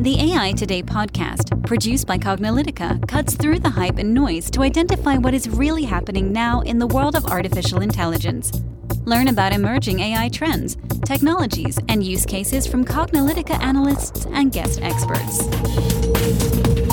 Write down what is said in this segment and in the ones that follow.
The AI Today podcast, produced by Cognilytica, cuts through the hype and noise to identify what is really happening now in the world of artificial intelligence. Learn about emerging AI trends, technologies, and use cases from Cognilytica analysts and guest experts.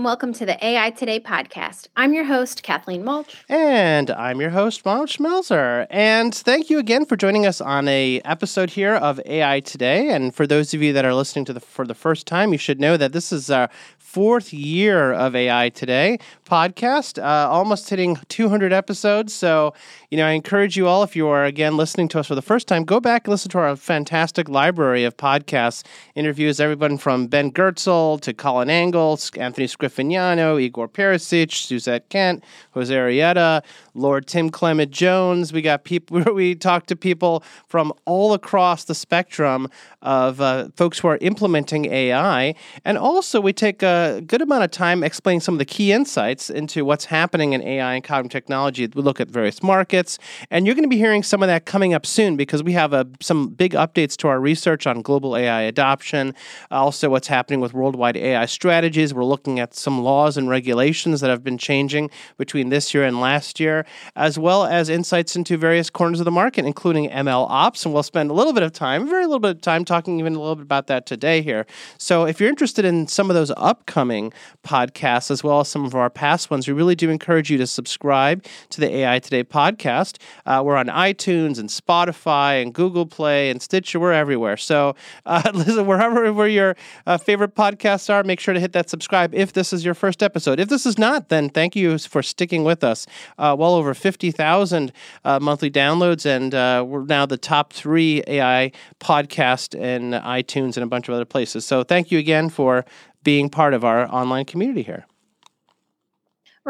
And welcome to the AI Today podcast. I'm your host, Kathleen Walch. And I'm your host, Ronald Schmelzer. And thank you again for joining us on a episode here of AI Today. And for those of you that are listening to the for the first time, you should know that this is our fourth year of AI Today podcast, uh, almost hitting 200 episodes. So, you know, I encourage you all, if you are again listening to us for the first time, go back and listen to our fantastic library of podcasts, interviews, everyone from Ben Goertzel to Colin Angle, Anthony Scriffignano, Igor Perisic, Suzette Kent, Jose Arrieta, Lord Tim Clement Jones. We got people, we talk to people from all across the spectrum of uh, folks who are implementing AI. And also, we take a good amount of time explaining some of the key insights into what's happening in AI and cognitive technology. We look at various markets, and you're going to be hearing some of that coming up soon because we have uh, some big updates to our research on global AI adoption, also what's happening with worldwide AI strategies. We're looking at some laws and regulations that have been changing between this year and last year, as well as insights into various corners of the market, including ML ops. And we'll spend a little bit of time, very little bit of time, talking even a little bit about that today here. So if you're interested in some of those upcoming podcasts, as well as some of our past ones, we really do encourage you to subscribe to the AI Today podcast. Uh, we're on iTunes and Spotify and Google Play and Stitcher. We're everywhere. So uh, listen, wherever where your uh, favorite podcasts are, make sure to hit that subscribe if this is your first episode. If this is not, then thank you for sticking with us. Uh, well over 50,000 uh, monthly downloads, and uh, we're now the top three AI podcast in iTunes and a bunch of other places. So thank you again for being part of our online community here.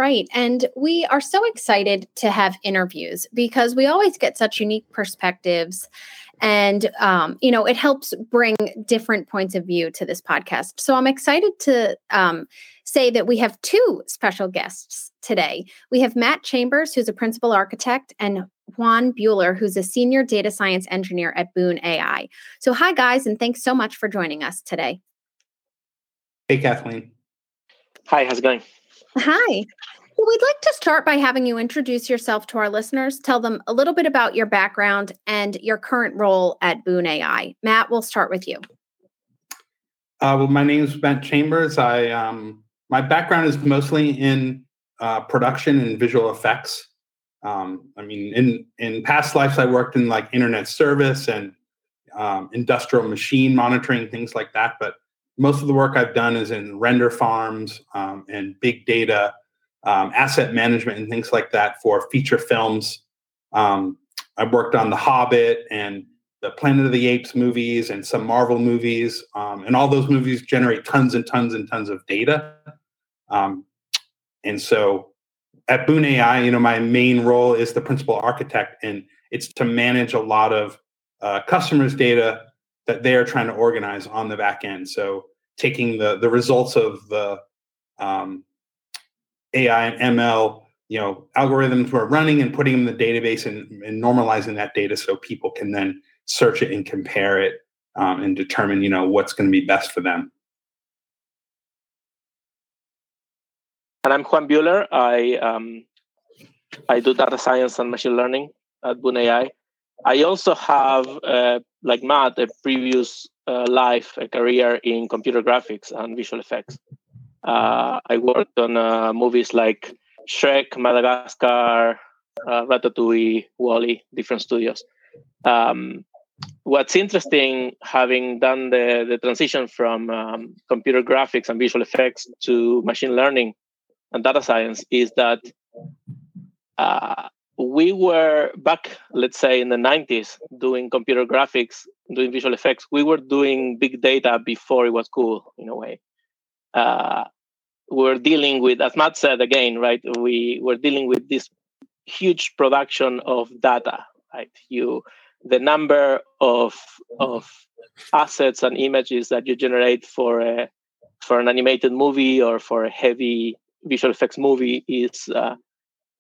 Right. And we are so excited to have interviews because we always get such unique perspectives. And, um, you know, it helps bring different points of view to this podcast. So I'm excited to um, say that we have two special guests today. We have Matt Chambers, who's a principal architect, and Juan Buhler, who's a senior data science engineer at Boon AI. So, hi, guys, and thanks so much for joining us today. Hey, Kathleen. Hi, how's it going? Hi. Well, we'd like to start by having you introduce yourself to our listeners, tell them a little bit about your background and your current role at Boon AI. Matt, we'll start with you. Uh, well, my name is Matt Chambers. I um, my background is mostly in uh, production and visual effects. Um, I mean, in in past lives, I worked in like internet service and um, industrial machine monitoring, things like that. But most of the work I've done is in render farms um, and big data, um, asset management, and things like that for feature films. Um, I've worked on The Hobbit and the Planet of the Apes movies and some Marvel movies, um, and all those movies generate tons and tons and tons of data. Um, and so at Boon AI, you know, my main role is the principal architect, and it's to manage a lot of uh, customers' data that they are trying to organize on the back end. So taking the the results of the um, AI and ML, you know, algorithms we're running and putting them in the database and, and normalizing that data so people can then search it and compare it um, and determine, you know, what's going to be best for them. And I'm Juan Buhler. I um, I do data science and machine learning at Boon AI. I also have, uh, like Matt, a previous uh, life, a career in computer graphics and visual effects. Uh, I worked on uh, movies like Shrek, Madagascar, uh, Ratatouille, WALL-E, different studios. Um, what's interesting, having done the, the transition from um, computer graphics and visual effects to machine learning and data science, is that uh, we were back, let's say in the 90s, doing computer graphics, doing visual effects. We were doing big data before it was cool, in a way. Uh, we're dealing with, as Matt said again, right? We were dealing with this huge production of data, right? You, the number of of assets and images that you generate for a for an animated movie or for a heavy visual effects movie is uh,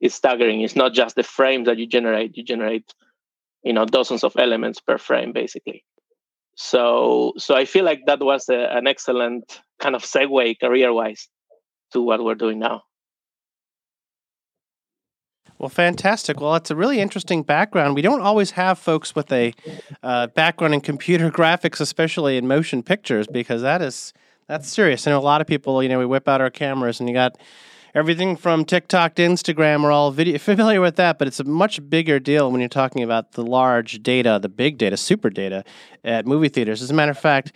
is staggering. It's not just the frames that you generate; you generate you know dozens of elements per frame basically so so i feel like that was a, an excellent kind of segue career wise to what we're doing now well, fantastic. Well, it's a really interesting background. We don't always have folks with a uh, background in computer graphics, especially in motion pictures, because that is that's serious. I know a lot of people. You know, we whip out our cameras, and you got everything from TikTok to Instagram are all video familiar with that, but it's a much bigger deal when you're talking about the large data, the big data, super data at movie theaters. As a matter of fact,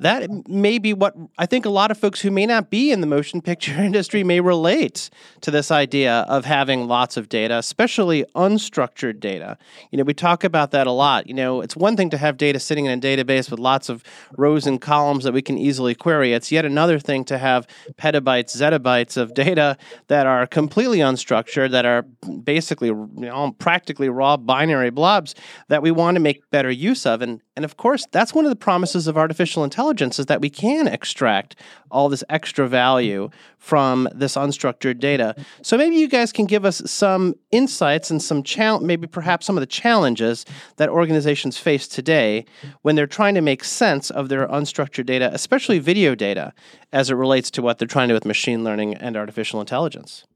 that may be what I think a lot of folks who may not be in the motion picture industry may relate to this idea of having lots of data, especially unstructured data. You know, we talk about that a lot. You know, it's one thing to have data sitting in a database with lots of rows and columns that we can easily query. It's yet another thing to have petabytes, zettabytes of data that are completely unstructured, that are basically you know, practically raw binary blobs that we want to make better use of. And and of course, that's one of the promises of artificial intelligence is that we can extract all this extra value from this unstructured data. So maybe you guys can give us some insights and some maybe perhaps some of the challenges that organizations face today when they're trying to make sense of their unstructured data, especially video data, as it relates to what they're trying to do with machine learning and artificial intelligence.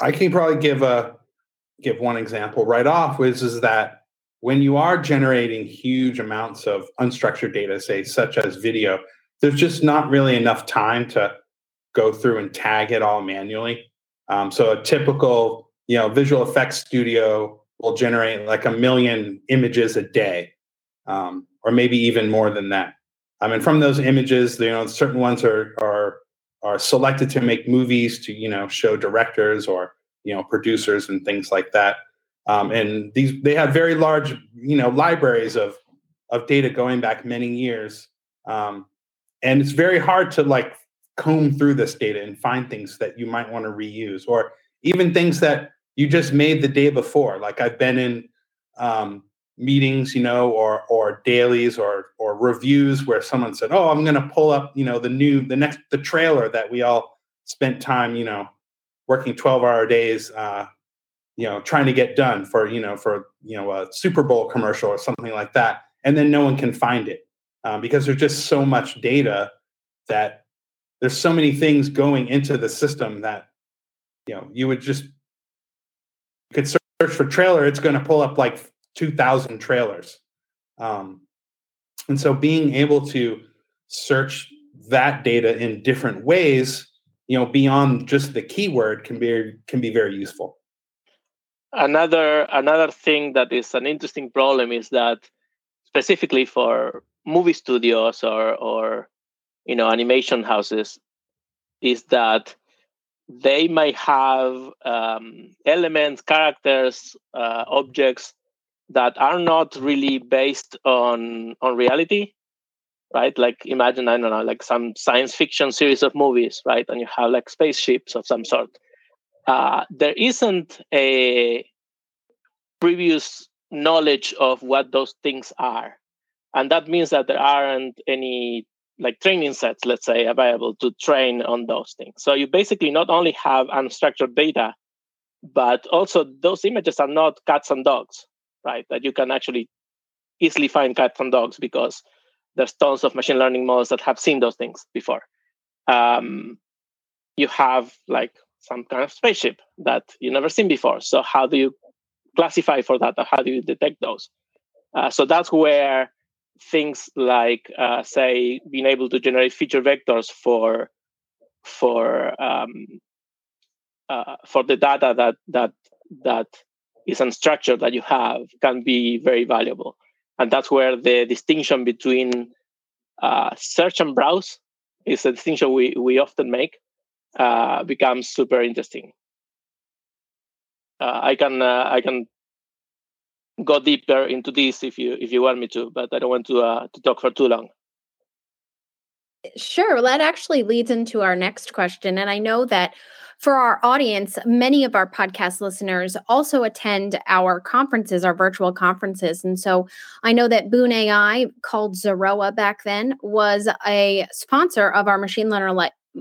I can probably give a give one example right off, which is that when you are generating huge amounts of unstructured data, say such as video, there's just not really enough time to go through and tag it all manually. Um, so a typical, you know, visual effects studio will generate like a million images a day, um, or maybe even more than that. I mean, from those images, you know, certain ones are are are selected to make movies to you know show directors or you know producers and things like that. Um, and these they have very large, you know, libraries of of data going back many years. Um, and it's very hard to like comb through this data and find things that you might want to reuse or even things that you just made the day before. Like I've been in um, meetings, you know, or or dailies or or reviews where someone said, "Oh, I'm going to pull up, you know, the new the next the trailer that we all spent time, you know, working 12 hour days uh, you know trying to get done for you know for you know a super bowl commercial or something like that and then no one can find it um, because there's just so much data that there's so many things going into the system that you know you would just you could search for trailer it's going to pull up like 2000 trailers. Um, and so being able to search that data in different ways you know beyond just the keyword can be can be very useful another another thing that is an interesting problem is that specifically for movie studios or or you know animation houses is that they might have um, elements characters uh, objects that are not really based on on reality right? Like imagine i don't know like some science fiction series of movies right? And you have like spaceships of some sort uh, there isn't a previous knowledge of what those things are. And that means that there aren't any like training sets, let's say, available to train on those things. So you basically not only have unstructured data, but also those images are not cats and dogs, right? That you can actually easily find cats and dogs because there's tons of machine learning models that have seen those things before. Um, you have like some kind of spaceship that you never seen before. So how do you classify for that? How do you detect those? Uh, so that's where things like, uh, say, being able to generate feature vectors for for um, uh, for the data that that that is unstructured that you have can be very valuable, and that's where the distinction between uh, search and browse is a distinction we we often make uh, becomes super interesting. Uh, I can uh, I can go deeper into this if you if you want me to, but I don't want to uh, to talk for too long. Sure. Well, that actually leads into our next question, and I know that for our audience, many of our podcast listeners also attend our conferences, our virtual conferences. And so I know that Boon AI, called Zorroa back then, was a sponsor of our Machine Learner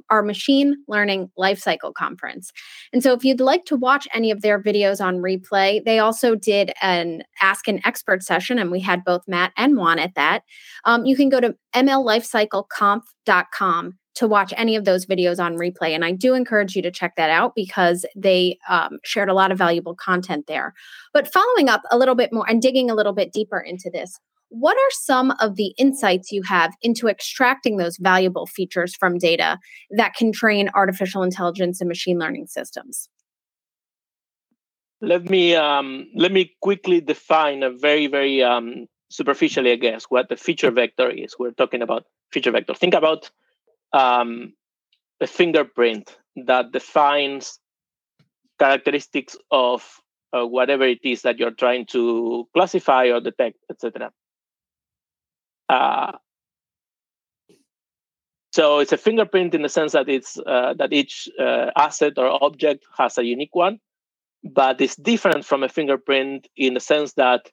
our machine learning lifecycle conference. And so if you'd like to watch any of their videos on replay, they also did an ask an expert session and we had both Matt and Juan at that. Um, you can go to mllifecycleconf.com to watch any of those videos on replay. And I do encourage you to check that out because they um, shared a lot of valuable content there. But following up a little bit more and digging a little bit deeper into this, what are some of the insights you have into extracting those valuable features from data that can train artificial intelligence and machine learning systems? Let me um, let me quickly define a very very um, superficially, I guess, what the feature vector is. We're talking about feature vector. Think about um, a fingerprint that defines characteristics of uh, whatever it is that you're trying to classify or detect, etc. Uh, so it's a fingerprint in the sense that it's uh, that each uh, asset or object has a unique one, but it's different from a fingerprint in the sense that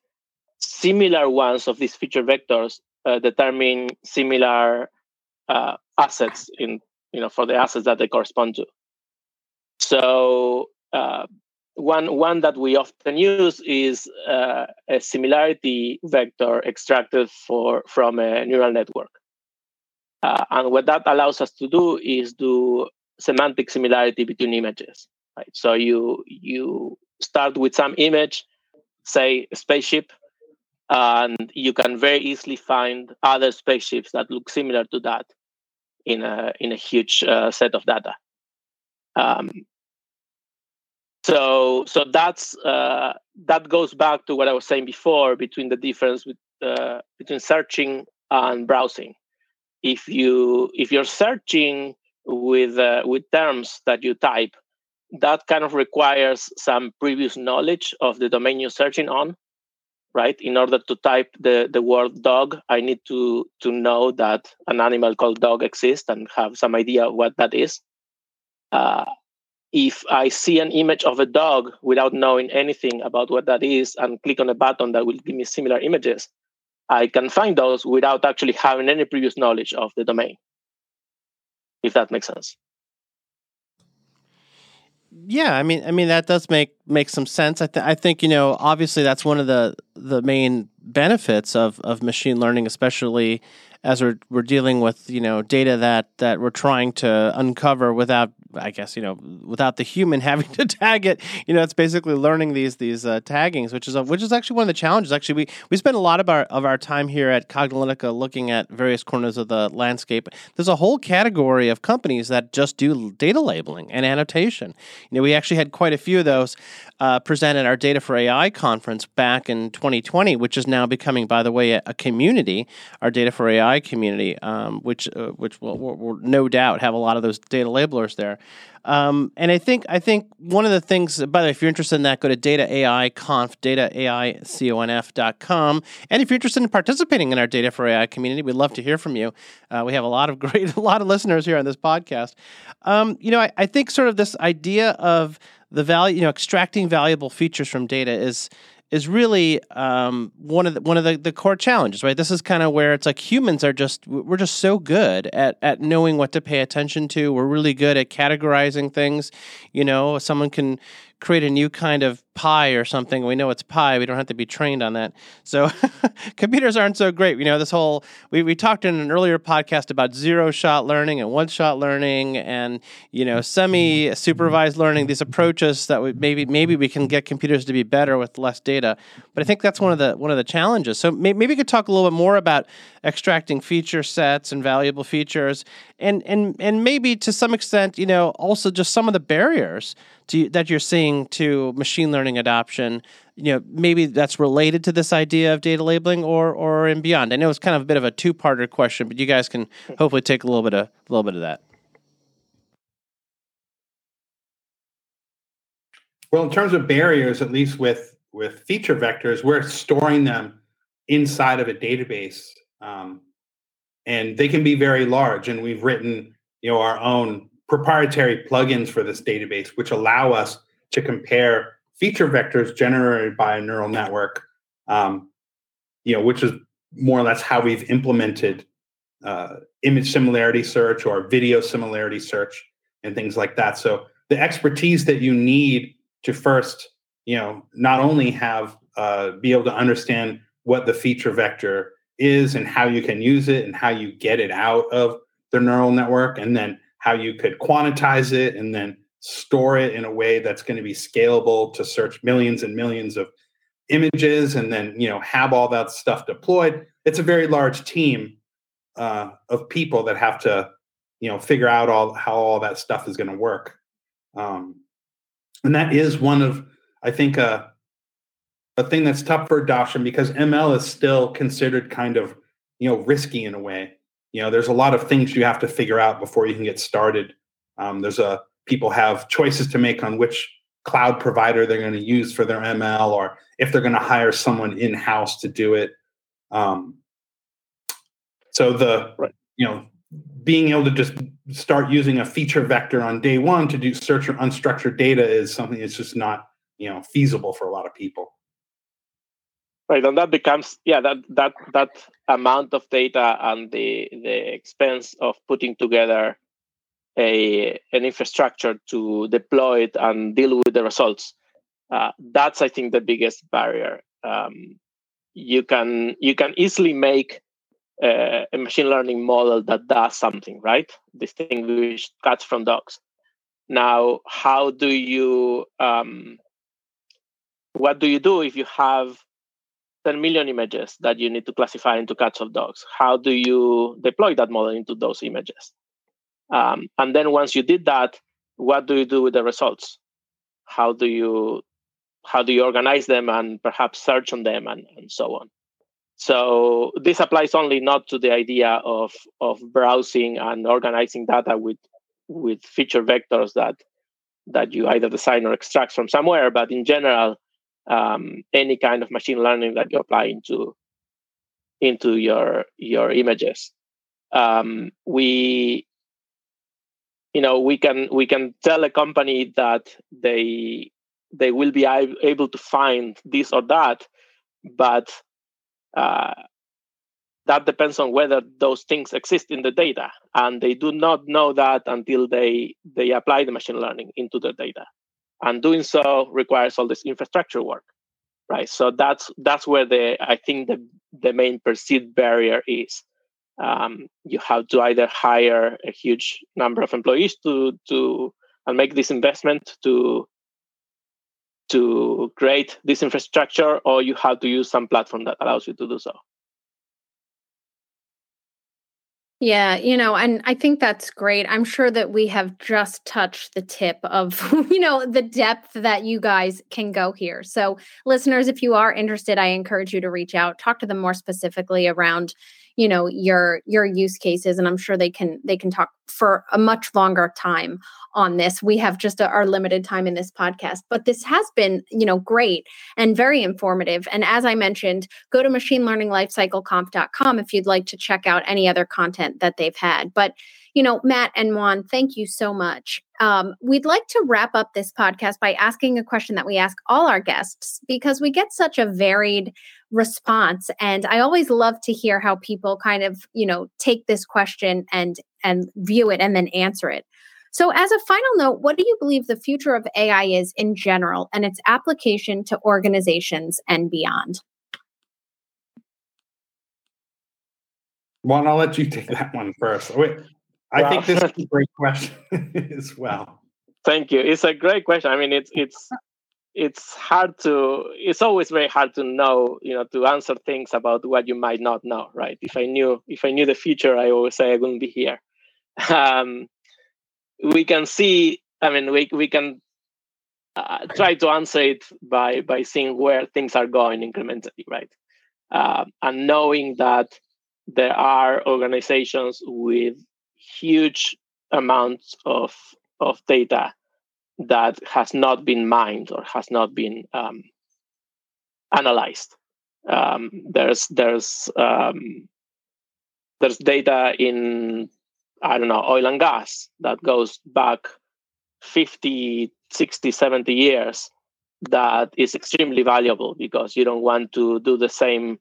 similar ones of these feature vectors uh, determine similar uh, assets in you know for the assets that they correspond to. So uh, one one that we often use is uh, a similarity vector extracted for from a neural network. Uh, and what that allows us to do is do semantic similarity between images. Right. So you you start with some image, say spaceship, and you can very easily find other spaceships that look similar to that in a in a huge uh, set of data. Um, so so that's uh, that goes back to what I was saying before between the difference with, uh, between searching and browsing. If you if you're searching with uh, with terms that you type, that kind of requires some previous knowledge of the domain you're searching on, right? In order to type the, the word dog, I need to to know that an animal called dog exists and have some idea what that is. Uh, if I see an image of a dog without knowing anything about what that is and click on a button that will give me similar images, I can find those without actually having any previous knowledge of the domain. If that makes sense. Yeah, I mean, I mean that does make make some sense. I, th- I think you know, obviously, that's one of the the main benefits of of machine learning, especially as we're we're dealing with you know data that that we're trying to uncover without I guess you know without the human having to tag it. You know, it's basically learning these these uh, taggings, which is a, which is actually one of the challenges. Actually, we we spend a lot of our of our time here at Cognilytica looking at various corners of the landscape. There's a whole category of companies that just do data labeling and annotation. You know, we actually had quite a few of those uh, presented our Data for AI conference back in 2020, which is now becoming, by the way, a, a community, our Data for AI community, um, which uh, which will, will, will, no doubt have a lot of those data labelers there. Um, and I think I think one of the things, by the way, if you're interested in that, go to Data. And if you're interested in participating in our Data for AI community, we'd love to hear from you. Uh, we have a lot of great, a lot of listeners here on this podcast. Um, you know, I, I think sort of this idea of the value, you know, extracting valuable features from data is is really um, one of the one of the, the core challenges, right? This is kind of where it's like humans are just we're just so good at at knowing what to pay attention to. We're really good at categorizing things. You know, someone can create a new kind of pie or something. We know it's pie. We don't have to be trained on that. So computers aren't so great. You know, this whole we, we talked in an earlier podcast about zero shot learning and one shot learning and you know semi supervised learning. These approaches that we, maybe maybe we can get computers to be better with less data. But I think that's one of the one of the challenges. So maybe we could talk a little bit more about extracting feature sets and valuable features, and and and maybe to some extent, you know, also just some of the barriers that you're seeing to machine learning adoption you know maybe that's related to this idea of data labeling or or in beyond? I know it's kind of a bit of a two-parter question but you guys can hopefully take a little bit of a little bit of that. Well in terms of barriers at least with with feature vectors we're storing them inside of a database um, and they can be very large and we've written you know our own proprietary plugins for this database, which allow us to compare feature vectors generated by a neural network, um, you know, which is more or less how we've implemented uh, image similarity search or video similarity search and things like that. So the expertise that you need to first, you know, not only have uh, be able to understand what the feature vector is and how you can use it and how you get it out of the neural network and then how you could quantize it and then store it in a way that's going to be scalable to search millions and millions of images and then you know have all that stuff deployed. It's a very large team uh, of people that have to you know figure out all how all that stuff is going to work. Um, and that is one of i think uh, a thing that's tough for adoption because ml is still considered kind of you know risky in a way you know there's a lot of things you have to figure out before you can get started. Um, there's a people have choices to make on which cloud provider they're going to use for their ml or if they're going to hire someone in house to do it. Um, so the right. you know being able to just start using a feature vector on day one to do search or unstructured data is something that's just not you know feasible for a lot of people right and that becomes yeah that that that amount of data and the the expense of putting together a an infrastructure to deploy it and deal with the results uh, that's i think the biggest barrier um, you can you can easily make uh, a machine learning model that does something, right? Distinguish cats from dogs. Now, how do you, um, what do you do if you have 10 million images that you need to classify into cats or dogs? How do you deploy that model into those images? Um, and then once you did that, what do you do with the results? How do you how do you organize them and perhaps search on them and, and so on? So this applies only not to the idea of of browsing and organizing data with with feature vectors that that you either design or extract from somewhere, but in general, um, any kind of machine learning that you apply into into your your images. Um, we you know we can we can tell a company that they they will be able to find this or that, but uh, that depends on whether those things exist in the data and they do not know that until they they apply the machine learning into the data and doing so requires all this infrastructure work right? So that's that's where the i think the the main perceived barrier is. Um, you have to either hire a huge number of employees to to and make this investment to to create this infrastructure or you have to use some platform that allows you to do so yeah, you know, and I think that's great. I'm sure that we have just touched the tip of, you know, the depth that you guys can go here. So, listeners, if you are interested, I encourage you to reach out, talk to them more specifically around, you know your your use cases and i'm sure they can they can talk for a much longer time on this. We have just a, our limited time in this podcast but this has been you know great and very informative. And as i mentioned go to machine learning machinelearninglifecycleconf.com if you'd like to check out any other content that they've had. But you know, Matt and Juan, thank you so much. Um, we'd like to wrap up this podcast by asking a question that we ask all our guests because we get such a varied response and i always love to hear how people kind of you know take this question and and view it and then answer it. So as a final note what do you believe the future of ai is in general and its application to organizations and beyond? Well i'll let you take that one first. Wait, i think this is a great question as well. Thank you. It's a great question. I mean it's it's it's hard to it's always very hard to know you know to answer things about what you might not know right? If i knew if i knew the future i always say i wouldn't be here. Um, we can see i mean we, we can uh, try to answer it by by seeing where things are going incrementally right? Uh, and knowing that there are organizations with huge amounts of of data that has not been mined or has not been um, analyzed. Um, there's there's um, there's data in I don't know oil and gas that goes back 50, 60, 70 years that is extremely valuable because you don't want to do the same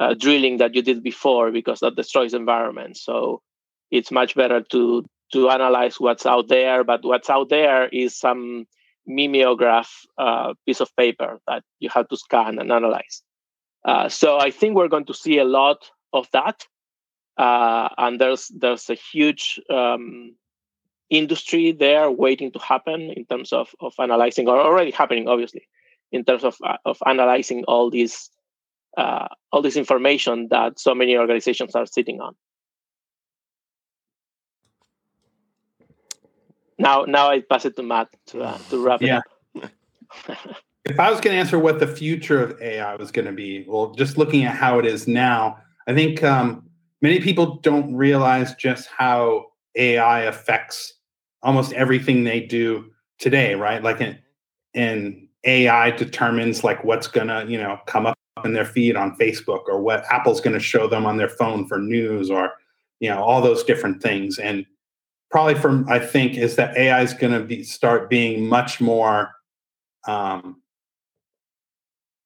uh, drilling that you did before because that destroys environment. So it's much better to to analyze what's out there. But what's out there is some mimeograph uh, piece of paper that you have to scan and analyze. Uh, so I think we're going to see a lot of that, uh, and there's there's a huge um, industry there waiting to happen in terms of of analyzing, or already happening, obviously, in terms of uh, of analyzing all these uh, all this information that so many organizations are sitting on. Now, now I pass it to Matt to uh, to wrap it Yeah. up. If I was going to answer what the future of AI was going to be, well, just looking at how it is now, I think um, many people don't realize just how AI affects almost everything they do today, right? Like, an, and AI determines like what's going to, you know, come up in their feed on Facebook or what Apple's going to show them on their phone for news or, you know, all those different things. And probably from I think is that AI is going to be start being much more um,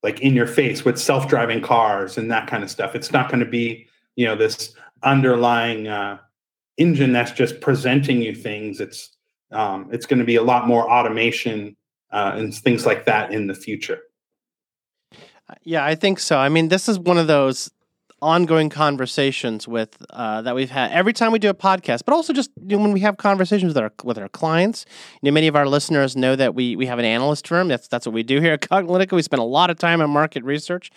like in your face with self-driving cars and that kind of stuff. It's not going to be you know this underlying uh, engine that's just presenting you things. It's um, it's going to be a lot more automation uh, and things like that in the future. Yeah, I think so. I mean, this is one of those ongoing conversations with uh, that we've had every time we do a podcast, but also just you know, when we have conversations with our with our clients. You know, many of our listeners know that we we have an analyst firm. That's that's what we do here at Cognilytica. We spend a lot of time on market research,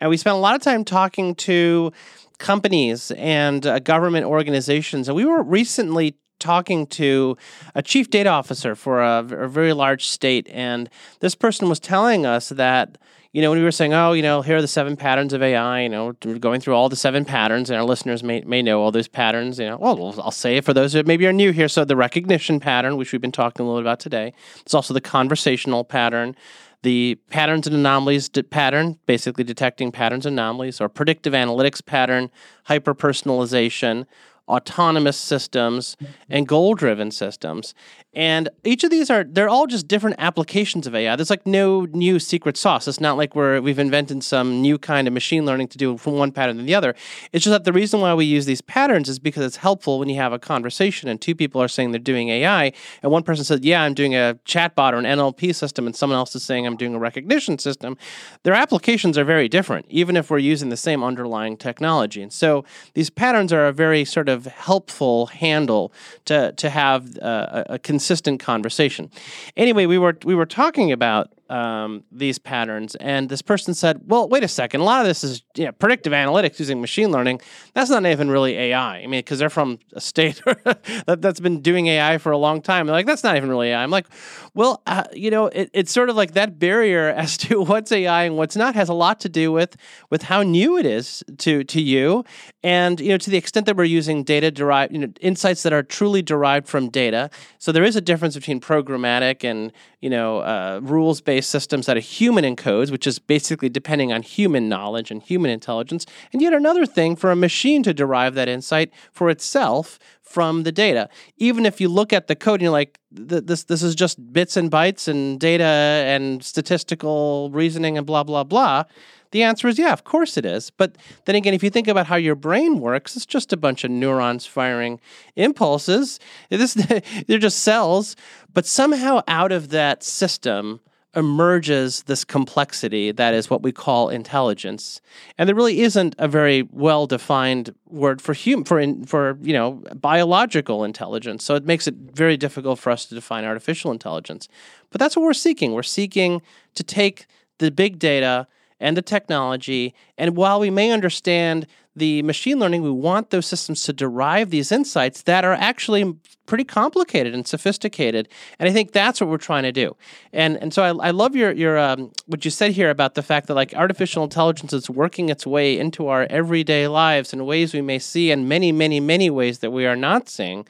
and we spend a lot of time talking to companies and uh, government organizations. And we were recently talking to a chief data officer for a, a very large state, and this person was telling us that you know, when we were saying, oh, you know, here are the seven patterns of AI, you know, we're going through all the seven patterns, and our listeners may, may know all those patterns, you know, well, I'll say it for those that maybe are new here. So the recognition pattern, which we've been talking a little bit about today, it's also the conversational pattern, the patterns and anomalies de- pattern, basically detecting patterns and anomalies, or predictive analytics pattern, hyper personalization, autonomous systems, and goal driven systems. And each of these are, they're all just different applications of AI. There's like no new secret sauce. It's not like we're, we've invented some new kind of machine learning to do from one pattern to the other. It's just that the reason why we use these patterns is because it's helpful when you have a conversation and two people are saying they're doing AI, and one person says, Yeah, I'm doing a chatbot or an NLP system, and someone else is saying, I'm doing a recognition system. Their applications are very different, even if we're using the same underlying technology. And so these patterns are a very sort of helpful handle to, to have uh, a, a consistent conversation. Anyway, we were we were talking about um, these patterns, and this person said, "Well, wait a second. A lot of this is you know, predictive analytics using machine learning. That's not even really AI. I mean, because they're from a state that, that's been doing AI for a long time. They're like, that's not even really AI. I'm like, well, uh, you know, it, it's sort of like that barrier as to what's AI and what's not has a lot to do with with how new it is to to you, and you know, to the extent that we're using data derived, you know, insights that are truly derived from data. So there is a difference between programmatic and you know uh, rules based systems that a human encodes, which is basically depending on human knowledge and human intelligence, and yet another thing for a machine to derive that insight for itself from the data. Even if you look at the code and you're like, this this is just bits and bytes and data and statistical reasoning and blah blah blah. The answer is yeah, of course it is. But then again, if you think about how your brain works, it's just a bunch of neurons firing impulses. This, they're just cells. But somehow out of that system, emerges this complexity that is what we call intelligence. And there really isn't a very well defined word for hum- for in, for you know biological intelligence. So it makes it very difficult for us to define artificial intelligence. But that's what we're seeking. We're seeking to take the big data and the technology and while we may understand the machine learning, we want those systems to derive these insights that are actually pretty complicated and sophisticated. And I think that's what we're trying to do. And and so I, I love your your um, what you said here about the fact that like artificial intelligence is working its way into our everyday lives in ways we may see, and many many many ways that we are not seeing.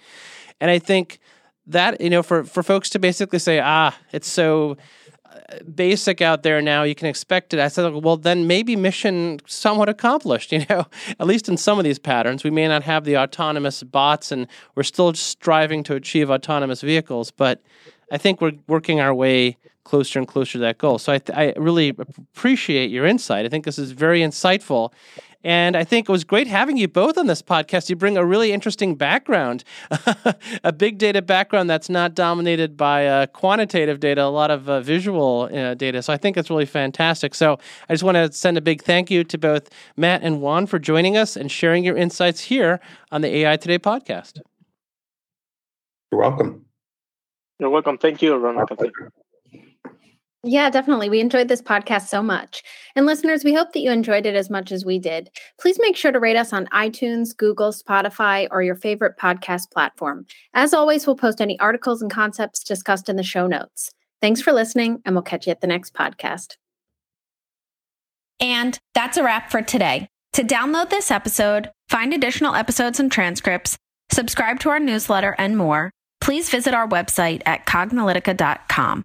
And I think that you know for for folks to basically say ah it's so basic out there now. You can expect it. I said, well, then maybe mission somewhat accomplished. You know, at least in some of these patterns, we may not have the autonomous bots, and we're still striving to achieve autonomous vehicles. But I think we're working our way closer and closer to that goal. So I, th- I really appreciate your insight. I think this is very insightful. And I think it was great having you both on this podcast. You bring a really interesting background, a big data background that's not dominated by uh, quantitative data, a lot of uh, visual uh, data. So I think it's really fantastic. So I just want to send a big thank you to both Matt and Juan for joining us and sharing your insights here on the AI Today podcast. You're welcome. You're welcome. Thank you, Ron. Yeah, definitely. We enjoyed this podcast so much. And listeners, we hope that you enjoyed it as much as we did. Please make sure to rate us on iTunes, Google, Spotify, or your favorite podcast platform. As always, we'll post any articles and concepts discussed in the show notes. Thanks for listening, and we'll catch you at the next podcast. And that's a wrap for today. To download this episode, find additional episodes and transcripts, subscribe to our newsletter, and more, please visit our website at cognilytica.com.